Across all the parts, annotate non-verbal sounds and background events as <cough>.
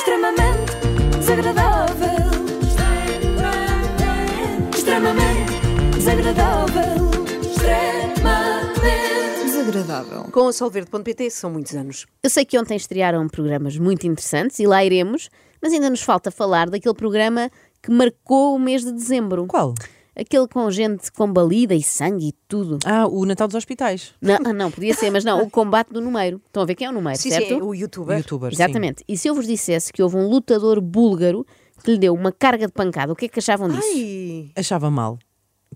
extremamente desagradável. Extremamente desagradável. Extremamente Desagradável. Com o Solverde.pt são muitos anos. Eu sei que ontem estrearam programas muito interessantes e lá iremos, mas ainda nos falta falar daquele programa que marcou o mês de dezembro. Qual? Aquele com gente combalida e sangue e tudo. Ah, o Natal dos Hospitais. Não, ah, não, podia ser, mas não, o combate do número. Estão a ver quem é o número, Sim, certo? sim, o youtuber. Youtuber, sim. Exatamente. E se eu vos dissesse que houve um lutador búlgaro que lhe deu uma carga de pancada, o que é que achavam disso? Ai, Achava mal.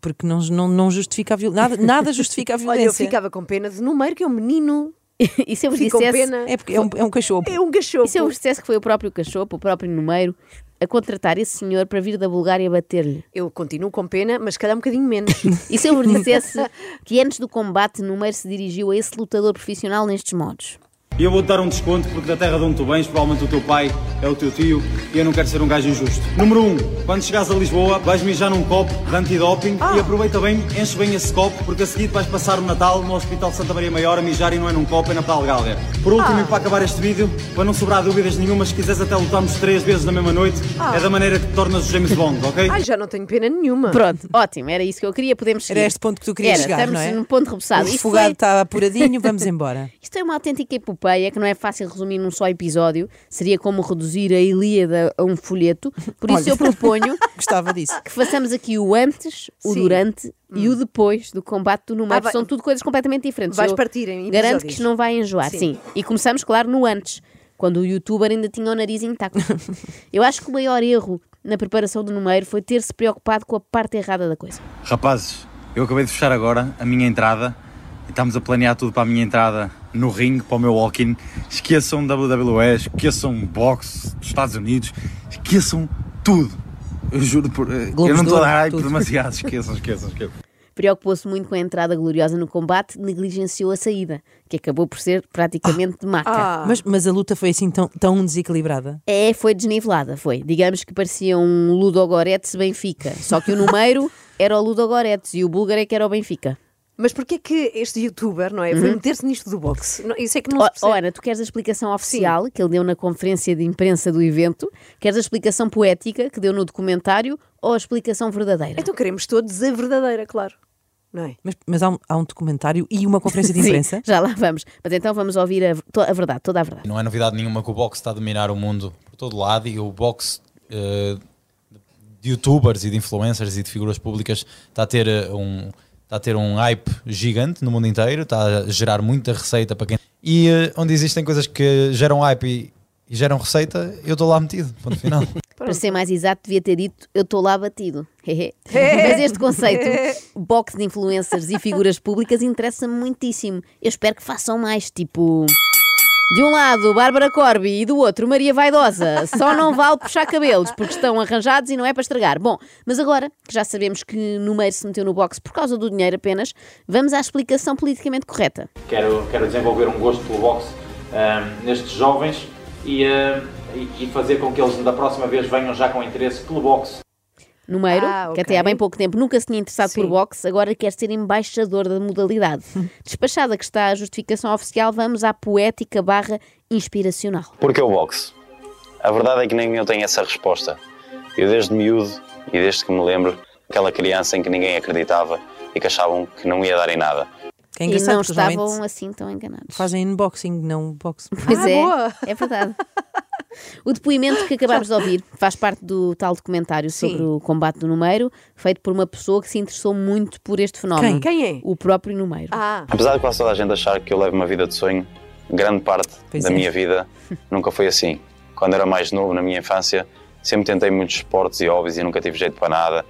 Porque não, não, não justifica a violência. Nada, nada justifica a <laughs> olha, violência. eu ficava com pena de número, que é um menino. <laughs> e se eu vos dissesse pena. É porque é um, é um cachorro. É um cachorro. E se eu vos dissesse que foi o próprio cachopo, o próprio número, a contratar esse senhor para vir da Bulgária bater-lhe? Eu continuo com pena, mas calhar um bocadinho menos. <laughs> E se eu vos dissesse que antes do combate, número se dirigiu a esse lutador profissional nestes modos? E eu vou-te dar um desconto porque da terra de onde tu vens, provavelmente o teu pai é o teu tio e eu não quero ser um gajo injusto. Número 1. Um, quando chegares a Lisboa, vais mijar num copo de antidoping e aproveita bem, enche bem esse copo porque a seguir vais passar o Natal no Hospital de Santa Maria Maior a mijar e não é num copo, é na Pedal Gália. Por último, e para acabar este vídeo, para não sobrar dúvidas nenhuma, se quiseres até lutarmos três vezes na mesma noite, é da maneira que te tornas o James <laughs> Bond, ok? Ai, já não tenho pena nenhuma. Pronto, ótimo, era isso que eu queria, podemos seguir. Era este ponto que tu querias Era, chegar, estamos não é? num ponto rebuçado. O Isto refogado foi- está apuradinho, vamos embora. <laughs> Isto é uma autêntica epopeia que não é fácil resumir num só episódio. Seria como reduzir a Ilíada a um folheto. Por isso Olha. eu proponho <laughs> Gostava disso. que façamos aqui o antes, o Sim. durante e o depois do combate do número. Ah, São tudo coisas completamente diferentes. Vais Eu partir em Garanto episódios. que isto não vai enjoar. Sim. Sim. E começamos, claro, no antes, quando o youtuber ainda tinha o nariz intacto. <laughs> eu acho que o maior erro na preparação do número foi ter-se preocupado com a parte errada da coisa. Rapazes, eu acabei de fechar agora a minha entrada estamos a planear tudo para a minha entrada no ringue, para o meu walk-in. Esqueçam WWE, esqueçam boxe dos Estados Unidos, esqueçam tudo. Eu juro por. eh, Globos eu não de estou a dar hype demasiado, <laughs> esqueçam, esqueçam, esqueçam. Preocupou-se muito com a entrada gloriosa no combate, negligenciou a saída, que acabou por ser praticamente de maca. Ah, Mas, mas a luta foi assim tão, tão desequilibrada. É, foi desnivelada, foi. Digamos que parecia um Ludogorets Benfica. Só que o número <laughs> era o Ludogorets e o búlgaro é que era o Benfica. Mas porquê que este youtuber, não é? Foi meter-se nisto do boxe? Não, Isso é que não Ó se percebe. ó, Ana, tu queres a explicação oficial que ele deu na conferência de imprensa do evento? Queres a explicação poética que deu no documentário ou a explicação verdadeira? Então queremos todos a verdadeira, claro. Não é? Mas, mas há, um, há um documentário e uma conferência de <laughs> Sim, imprensa. já lá vamos. Mas então vamos ouvir a, a verdade, toda a verdade. Não é novidade nenhuma que o boxe está a dominar o mundo por todo lado e o boxe eh, de youtubers e de influencers e de figuras públicas está a ter eh, um está a ter um hype gigante no mundo inteiro, está a gerar muita receita para quem e eh, onde existem coisas que geram hype e, e geram receita, eu estou lá metido, ponto final. <laughs> Para ser mais exato, devia ter dito eu estou lá batido. Mas este conceito, <laughs> boxe de influencers e figuras públicas, interessa-me muitíssimo. Eu espero que façam mais, tipo. De um lado, Bárbara Corby e do outro, Maria Vaidosa. Só não vale puxar cabelos, porque estão arranjados e não é para estragar. Bom, mas agora que já sabemos que no meio se meteu no boxe por causa do dinheiro apenas, vamos à explicação politicamente correta. quero, quero desenvolver um gosto pelo boxe ahm, nestes jovens e, e- e fazer com que eles da próxima vez venham já com interesse pelo boxe. Numeiro, Ah, que ok. até há bem pouco tempo nunca se tinha interessado por Sim. boxe, agora quer ser embaixador da modalidade. Despachada que está a justificação oficial, vamos à poética barra inspiracional. Porque o boxe? A verdade é que nem eu tenho essa resposta. Eu desde miúdo e desde que me lembro, aquela criança em que ninguém acreditava e que achavam que não ia dar em nada. Que é e não estavam assim tão enganados. Fazem unboxing, não boxe. Pois Ah, é, boa. é verdade. <laughs> O depoimento que acabámos de ouvir faz parte do tal documentário sobre Sim. o combate do número, feito por uma pessoa que se interessou muito por este fenómeno. Quem? Quem é? O próprio número. Ah, Apesar de quase toda a gente achar que eu levo uma vida de sonho, grande parte Pois da é. minha vida <laughs> nunca foi assim. Quando era mais novo, na minha infância, sempre tentei muitos esportes e hobbies e nunca tive jeito para nada.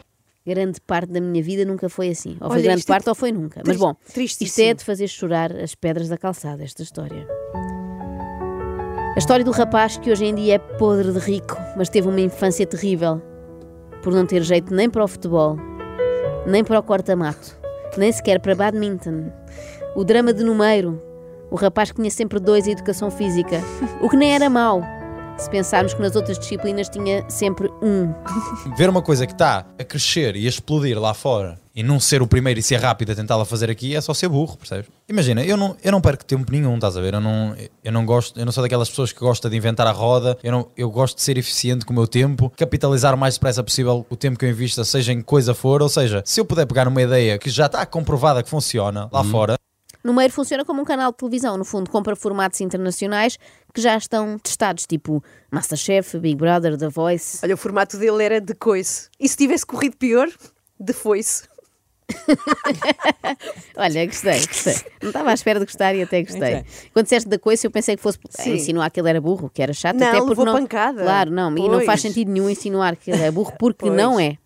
Grande parte da minha vida nunca foi assim. Ou foi Olha, grande é parte ou foi nunca. Mas bom, isto é de fazer chorar as pedras da calçada, esta história. A história do rapaz que hoje em dia é podre de rico, mas teve uma infância terrível por não ter jeito nem para o futebol, nem para o corta-mato, nem sequer para badminton. O drama de número, o rapaz que tinha sempre dois em educação física, o que nem era mau, se pensarmos que nas outras disciplinas tinha sempre um. <laughs> Ver uma coisa que está a crescer e a explodir lá fora e não ser o primeiro e ser rápido a tentá-la fazer aqui é só ser burro, percebes? Imagina, eu não, eu não perco tempo nenhum, estás a ver? Eu não, eu não gosto, eu não sou daquelas pessoas que gosta de inventar a roda, eu, não, eu gosto de ser eficiente com o meu tempo, capitalizar o mais depressa possível o tempo que eu invista, seja em que coisa for, ou seja, se eu puder pegar uma ideia que já está comprovada que funciona lá fora, Numeiro funciona como um canal de televisão, no fundo, compra formatos internacionais que já estão testados, tipo Masterchef, Big Brother, The Voice. Olha, o formato dele era de coice. E se tivesse corrido pior, de foice. <laughs> Olha, gostei, gostei. Não estava à espera de gostar e até gostei. Ok. Quando disseste da coisa, eu pensei que fosse Sim. insinuar que ele era burro, que era chato, Não, até porque levou não. pancada. Claro, não, e não Pois. faz sentido nenhum insinuar que ele é burro, porque Pois. não é.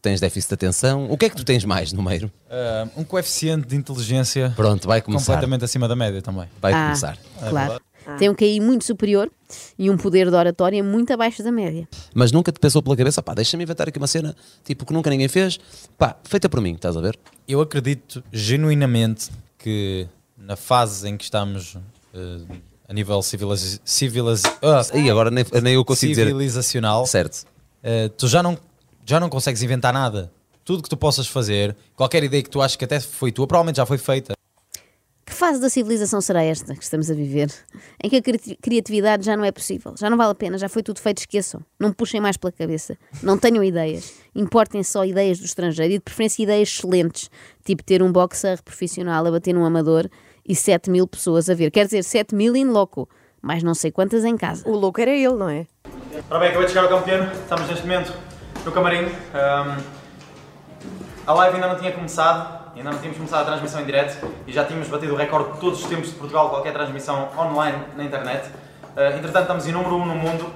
Tens déficit de atenção. O que é que tu tens mais no meio? ah, um coeficiente de inteligência Pronto, vai começar. completamente acima da média também. Vai ah, começar. Claro. Tem um QI muito superior e um poder de oratória muito abaixo da média. Mas nunca te pensou pela cabeça, pá, deixa-me inventar aqui uma cena, tipo, que nunca ninguém fez, pá, feita por mim, estás a ver? Eu acredito genuinamente que na fase em que estamos eh, a nível civiliz civiliz ah, E agora nem, nem eu consigo dizer. civilizacional, Certo. eh, tu já não, já não consegues inventar nada. Tudo que tu possas fazer, qualquer ideia que tu achas que até foi tua, provavelmente já foi feita. Que fase da civilização será esta que estamos a viver? Em que a cri- criatividade já não é possível, já não vale a pena, já foi tudo feito, esqueçam. Não me puxem mais pela cabeça, não tenham ideias, importem só ideias do estrangeiro e de preferência ideias excelentes, tipo ter um boxer profissional a bater num amador e 7 mil pessoas a ver. Quer dizer, 7 mil in loco, mas não sei quantas em casa. O louco era ele, não é? Ora bem, acabei de chegar ao campo pequeno, estamos neste momento no camarim. Ahm, a live ainda não tinha começado, ainda não tínhamos começado a transmissão em direto e já tínhamos batido o recorde de todos os tempos de Portugal, qualquer transmissão online na internet. Ah, entretanto, estamos em número 1 um no mundo,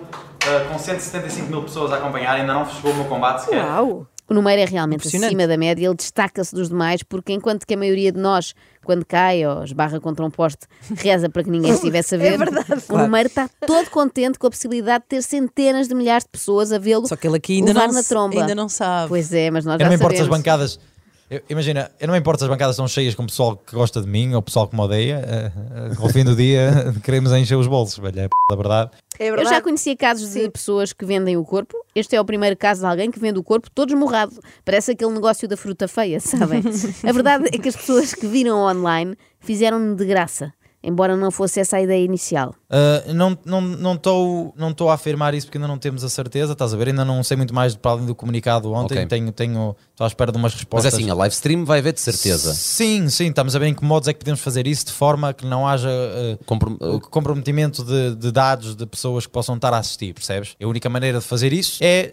ah, com 175 mil pessoas a acompanhar, ainda não fechou o meu combate sequer. Uau! O número é realmente Impressionante. acima da média, ele destaca-se dos demais, porque enquanto que a maioria de nós, quando cai ou esbarra contra um poste, reza para que ninguém <laughs> estivesse a ver, verdade. o número está todo contente com a possibilidade de ter centenas de milhares de pessoas a vê-lo Só que ele aqui ainda não, na se- tromba. ainda não sabe. Pois é, mas nós Eu já importo se as sabemos. bancadas. Eu- imagina, eu não me importo se as bancadas estão cheias com o pessoal que gosta de mim ou o pessoal que me odeia. eh, eh, ao fim do dia <laughs> queremos encher os bolsos, velho. É p da verdade. É Eu verdade. já conhecia casos de pessoas que vendem o corpo. Este é o primeiro caso de alguém que vende o corpo todo esmorrado. Parece aquele negócio da fruta feia, sabem? <laughs> a verdade é que as pessoas que viram online fizeram de graça, embora não fosse essa a ideia inicial. Uh, não estou não, não tô- não tô a afirmar isso porque ainda não temos a certeza, estás a ver? Ainda não sei muito mais para além do comunicado ontem. Ok. Tenho, tenho, estou à espera de umas Mas respostas. é assim, a live stream vai haver de certeza. Sim, sim, estamos a ver em que modos é que podemos fazer isso de forma que não haja uh, Comprom- comprometimento de, de dados de pessoas que possam estar a assistir, percebes? A única maneira de fazer isso é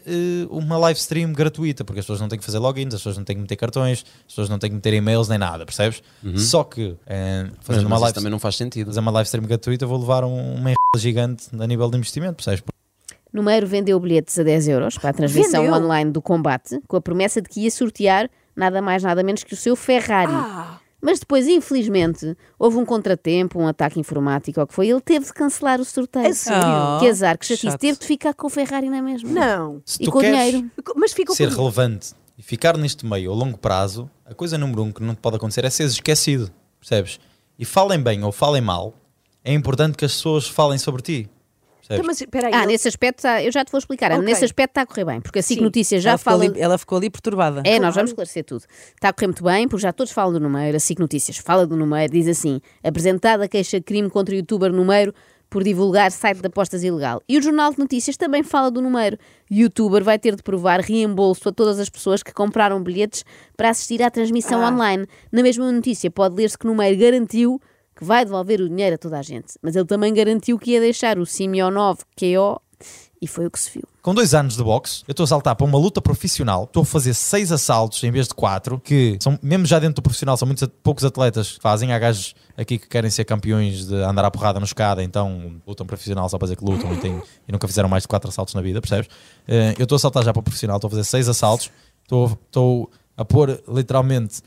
uma live stream gratuita, porque as pessoas não têm que fazer logins, as pessoas não têm que meter cartões, as pessoas não têm que meter e-mails nem nada, percebes? Só que Mas, mas uma live também não faz sentido. fazer uma live stream gratuita, vou levar um, uma gigante a nível de investimento, percebes? Número vendeu bilhetes a 10 euros para a transmissão Vendeu? online do combate, com a promessa de que ia sortear nada mais nada menos que o seu Ferrari. Ah, Mas depois, infelizmente, houve um contratempo, um ataque informático, ou o que foi, ele teve de cancelar o sorteio. Sério? Oh, que azar, que chatice. Teve de ficar com o Ferrari na mesma. não. Se E tu com o queres dinheiro. Mas ficou ser relevante e ficar neste meio a longo prazo, a coisa número um que não te pode acontecer é seres esquecido, percebes? E falem bem ou falem mal, é importante que as pessoas falem sobre ti. Então, mas espera aí. Ah, ele- nesse aspecto, tá- eu já te vou explicar. Ok. Nesse aspecto está a correr bem, porque a SIC. Notícias já ela, ficou fala. ali, ela ficou ali perturbada. É, nós Claro. vamos esclarecer tudo. Está a correr muito bem, porque já todos falam do número. A SIC Notícias fala do número, diz assim: apresentada queixa-crime contra o youtuber número por divulgar site de apostas ilegal. E o Jornal de Notícias também fala do número. O youtuber vai ter de provar reembolso a todas as pessoas que compraram bilhetes para assistir à transmissão online. Na mesma notícia pode ler-se que o número garantiu que vai devolver o dinheiro a toda a gente. Mas ele também garantiu que ia deixar o Simionov KO e foi o que se viu. Com dois anos de boxe, eu estou a saltar para uma luta profissional, estou a fazer seis assaltos em vez de quatro, que são, mesmo já dentro do profissional, são muitos poucos atletas que fazem. Há gajos aqui que querem ser campeões de andar à porrada no escada, então lutam profissional só para dizer que lutam e, têm- e nunca fizeram mais de quatro assaltos na vida, percebes? Eh, eu estou a saltar já para o profissional, estou a fazer seis assaltos, estou, estou a pôr literalmente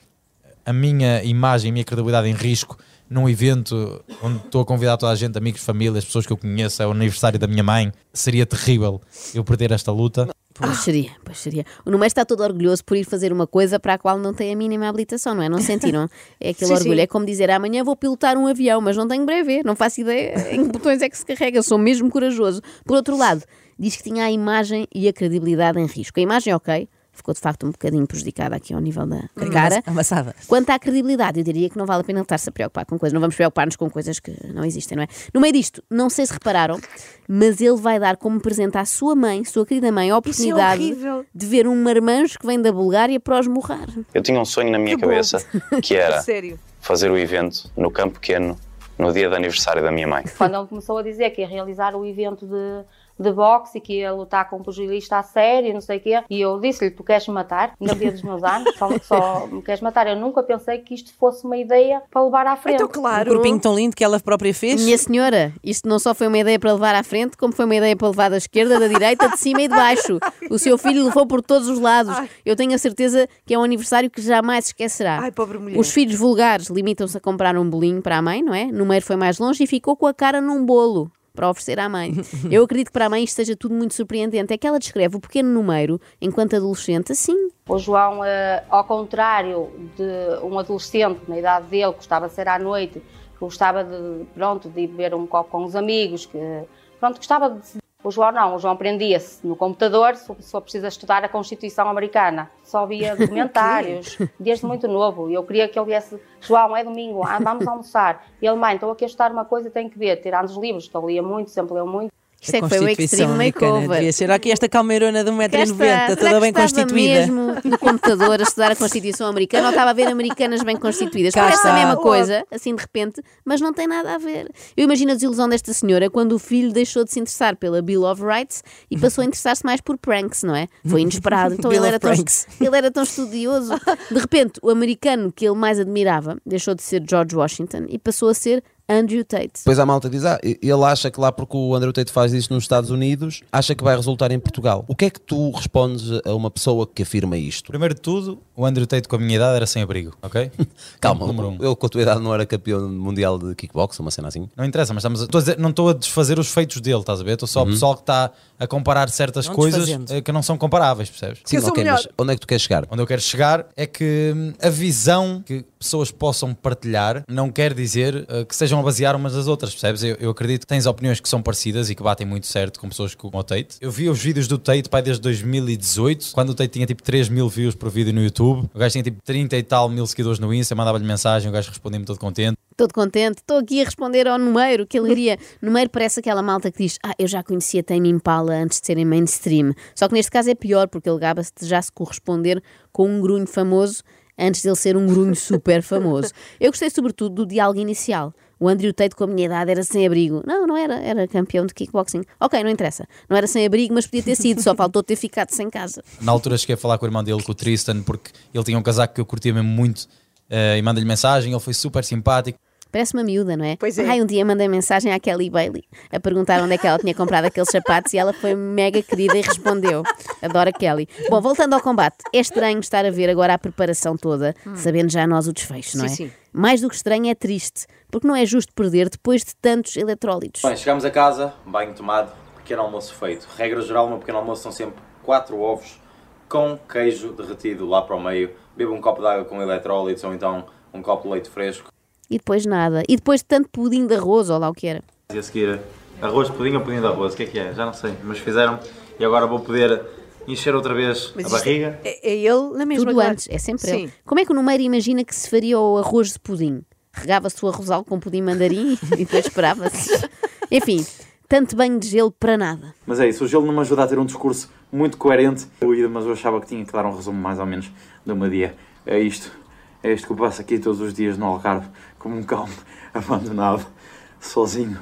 a minha imagem, a minha credibilidade em risco num evento onde estou a convidar toda a gente, amigos, famílias, pessoas que eu conheço, é o aniversário da minha mãe. Seria terrível eu perder esta luta. Pois seria, pois seria. O Numeiro está todo orgulhoso por ir fazer uma coisa para a qual não tem a mínima habilitação, não é? Não sentiram? É <laughs> aquele Sim, orgulho. sim. É como dizer amanhã vou pilotar um avião, mas não tenho breve, não faço ideia em que botões é que se carrega, sou mesmo corajoso. Por outro lado, diz que tinha a imagem e a credibilidade em risco. A imagem, ok, ficou de facto um bocadinho prejudicada aqui ao nível da, da Hum, cara. Amassada. Quanto à credibilidade, eu diria que não vale a pena ele estar-se a preocupar com coisas. Não vamos preocupar-nos com coisas que não existem, não é? No meio disto, não sei se repararam, mas ele vai dar como presente à sua mãe, sua querida mãe, a oportunidade horrível. de ver um marmanjo que vem da Bulgária para os morrar. Eu tinha um sonho na minha Que bom. cabeça que <laughs> era Sério. fazer o evento no Campo Pequeno no dia de aniversário da minha mãe. Quando ele começou a dizer que ia realizar o evento de, de boxe e que ia lutar com um pugilista a sério e não sei o quê, e eu disse-lhe: Tu queres me matar? No dia dos meus anos, só, só me queres matar. Eu nunca pensei que isto fosse uma ideia para levar à frente. Então, O claro. corpinho tão lindo que ela própria fez. Minha senhora, isto não só foi uma ideia para levar à frente, como foi uma ideia para levar da esquerda, da direita, de cima e de baixo. O seu filho levou por todos os lados. Eu tenho a certeza que é um aniversário que jamais se esquecerá. Ai, pobre mulher. Os filhos vulgares limitam-se a comprar um bolinho para a mãe, não é? Número foi mais longe e ficou com a cara num bolo para oferecer à mãe. Eu acredito que para a mãe isto seja tudo muito surpreendente. É que ela descreve o pequeno número, enquanto adolescente, assim. O João, eh, ao contrário de um adolescente na idade dele, que gostava de ser à noite, que gostava de, pronto, de beber um copo com os amigos, que pronto, gostava de... O João não, o João prendia-se no computador, se só precisa estudar a Constituição Americana. Só via <laughs> documentários, desde muito novo. E eu queria que ele viesse, João, é domingo, ah, vamos almoçar. E ele, mãe, estou aqui a estudar uma coisa, tenho que ver, tirar os livros, que ele lia muito, sempre leu muito. Isto é que foi o Extreme. Makeover. Devia ser aqui esta calmeirona de 1,90m, será toda bem que estava constituída. mesmo no computador a estudar a Constituição Americana ou estava a ver americanas bem constituídas? Cá Parece a está. mesma coisa, assim de repente, mas não tem nada a ver. Eu imagino a desilusão desta senhora quando o filho deixou de se interessar pela Bill of Rights e passou a interessar-se mais por pranks, não é? Foi inesperado. <laughs> Então Bill ele era, of tão, <laughs> ele era tão estudioso. De repente, o americano que ele mais admirava deixou de ser George Washington e passou a ser Andrew Tate. Depois a malta diz: Ah, ele acha que lá porque o Andrew Tate faz isso nos Estados Unidos, acha que vai resultar em Portugal. O que é que tu respondes a uma pessoa que afirma isto? Primeiro de tudo, o Andrew Tate com a minha idade era sem abrigo, ok? <laughs> Calma, Número um. ele com a tua idade não era campeão mundial de kickbox, uma cena assim? Não interessa, mas estamos a, estou a dizer- não estou a desfazer os feitos dele, estás a ver? Estou só o pessoal que está a comparar certas Não coisas desfazendo. eh, que não são comparáveis, percebes? Sim, eu ok, melhor. mas onde é que tu queres chegar? Onde eu quero chegar é que hum, a visão que pessoas possam partilhar não quer dizer eh, que sejam a basear umas das outras, percebes? Eu, eu acredito que tens opiniões que são parecidas e que batem muito certo com pessoas como o Tate. Eu vi os vídeos do Tate pai, desde 2018, quando o Tate tinha tipo 3 mil views por vídeo no YouTube. O gajo tinha tipo 30 e tal mil seguidores no Insta, mandava-lhe mensagem, o gajo respondia-me todo contente. todo contente, estou aqui a responder ao número que ele iria. <laughs> Número parece aquela malta que diz: Ah, eu já conhecia Tame Impala antes de serem mainstream. Só que neste caso é pior, porque ele gaba-se de já se corresponder com um grunho famoso antes de ele ser um grunho super famoso. Eu gostei sobretudo do diálogo inicial. O Andrew Tate com a minha idade era sem abrigo. Não, não era, era campeão de kickboxing. Ok, não interessa. Não era sem abrigo, mas podia ter sido, só faltou ter ficado sem casa. Na altura cheguei a falar com o irmão dele, com o Tristan, porque ele tinha um casaco que eu curtia mesmo muito eh, e mandei-lhe mensagem, ele foi super simpático. Parece uma miúda, não é? Pois é. Ai, um dia mandei mensagem à Kelly Bailey a perguntar onde é que ela tinha comprado aqueles sapatos e ela foi mega querida e respondeu. Adoro a Kelly. Bom, voltando ao combate, é estranho estar a ver agora a preparação toda, sabendo já nós o desfecho, não é? Sim, sim. Mais do que estranho é triste, porque não é justo perder depois de tantos eletrólitos. Bem, chegamos a casa, banho tomado, pequeno almoço feito. Regra geral, no meu pequeno almoço são sempre 4 ovos com queijo derretido lá para o meio. Bebo um copo de água com eletrólitos ou então um copo de leite fresco. E depois nada. E depois de tanto pudim de arroz, ou lá o que era. E a seguir, arroz de pudim ou pudim de arroz, o que é que é? Já não sei, mas fizeram e agora vou poder encher outra vez Mas a barriga. É, é ele na mesma Tudo antes, é sempre Sim. ele. Como é que o número imagina que se faria o arroz de pudim? Regava-se o arrozal com pudim mandarim <laughs> e depois esperava-se. Enfim, tanto banho de gelo para nada. Mas é isso, o gelo não me ajuda a ter um discurso muito coerente, mas eu achava que tinha que dar um resumo mais ou menos do meu dia. É isto, é isto que eu passo aqui todos os dias no Algarve, como um cão <laughs> abandonado, sozinho.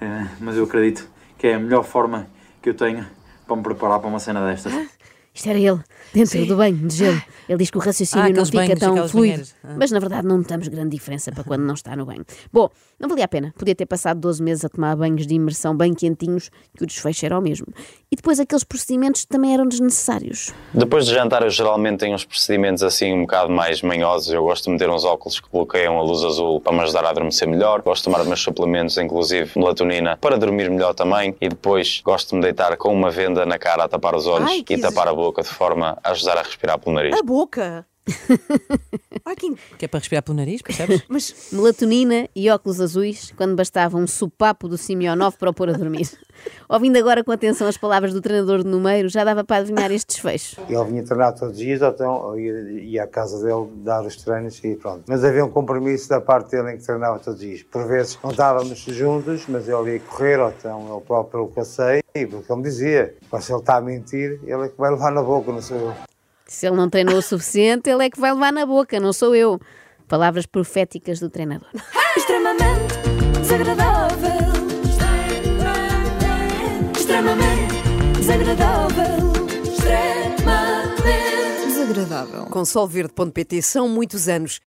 É, mas eu acredito que é a melhor forma que eu tenho para me preparar para uma cena destas. <laughs> Isto era ele, dentro do banho de gelo. Ele diz que o Ah, raciocínio não aqueles fica banhos, tão fluido. Ah. Mas na verdade não notamos grande diferença para quando não está no banho. Bom, não valia a pena. Podia ter passado 12 meses a tomar banhos de imersão bem quentinhos, que o desfecho era o mesmo. E depois aqueles procedimentos também eram desnecessários. Depois de jantar, eu geralmente tenho uns procedimentos assim um bocado mais manhosos. Eu gosto de meter uns óculos que bloqueiam a luz azul para me ajudar a adormecer melhor. Gosto de tomar meus suplementos, inclusive melatonina, para dormir melhor também. E depois gosto de me deitar com uma venda na cara a tapar os olhos Ai, e tapar a boca de forma a ajudar a respirar pelo nariz. A boca. Ai, que... Que é para respirar pelo nariz, percebes? <laughs> Mas Melatonina e óculos azuis, quando bastava um sopapo do Simeonov para o pôr a dormir. Ouvindo agora com atenção as palavras do treinador de número, já dava para adivinhar este desfecho. Ele vinha treinar todos os dias, ou então eu ia, ia à casa dele dar os treinos e pronto. Mas havia um compromisso da parte dele em que treinava todos os dias. Por vezes não estávamos juntos, mas ele ia correr, ou então ele próprio eu sei, e porque ele me dizia, "Pá, se ele está a mentir, ele é que vai levar na boca, não sou eu. Se ele não treinou o suficiente, ele é que vai levar na boca, não sou eu. Palavras proféticas do treinador. <laughs> Extremamente desagradável. Extremamente desagradável. Extremamente desagradável. com solverde.pt são muitos anos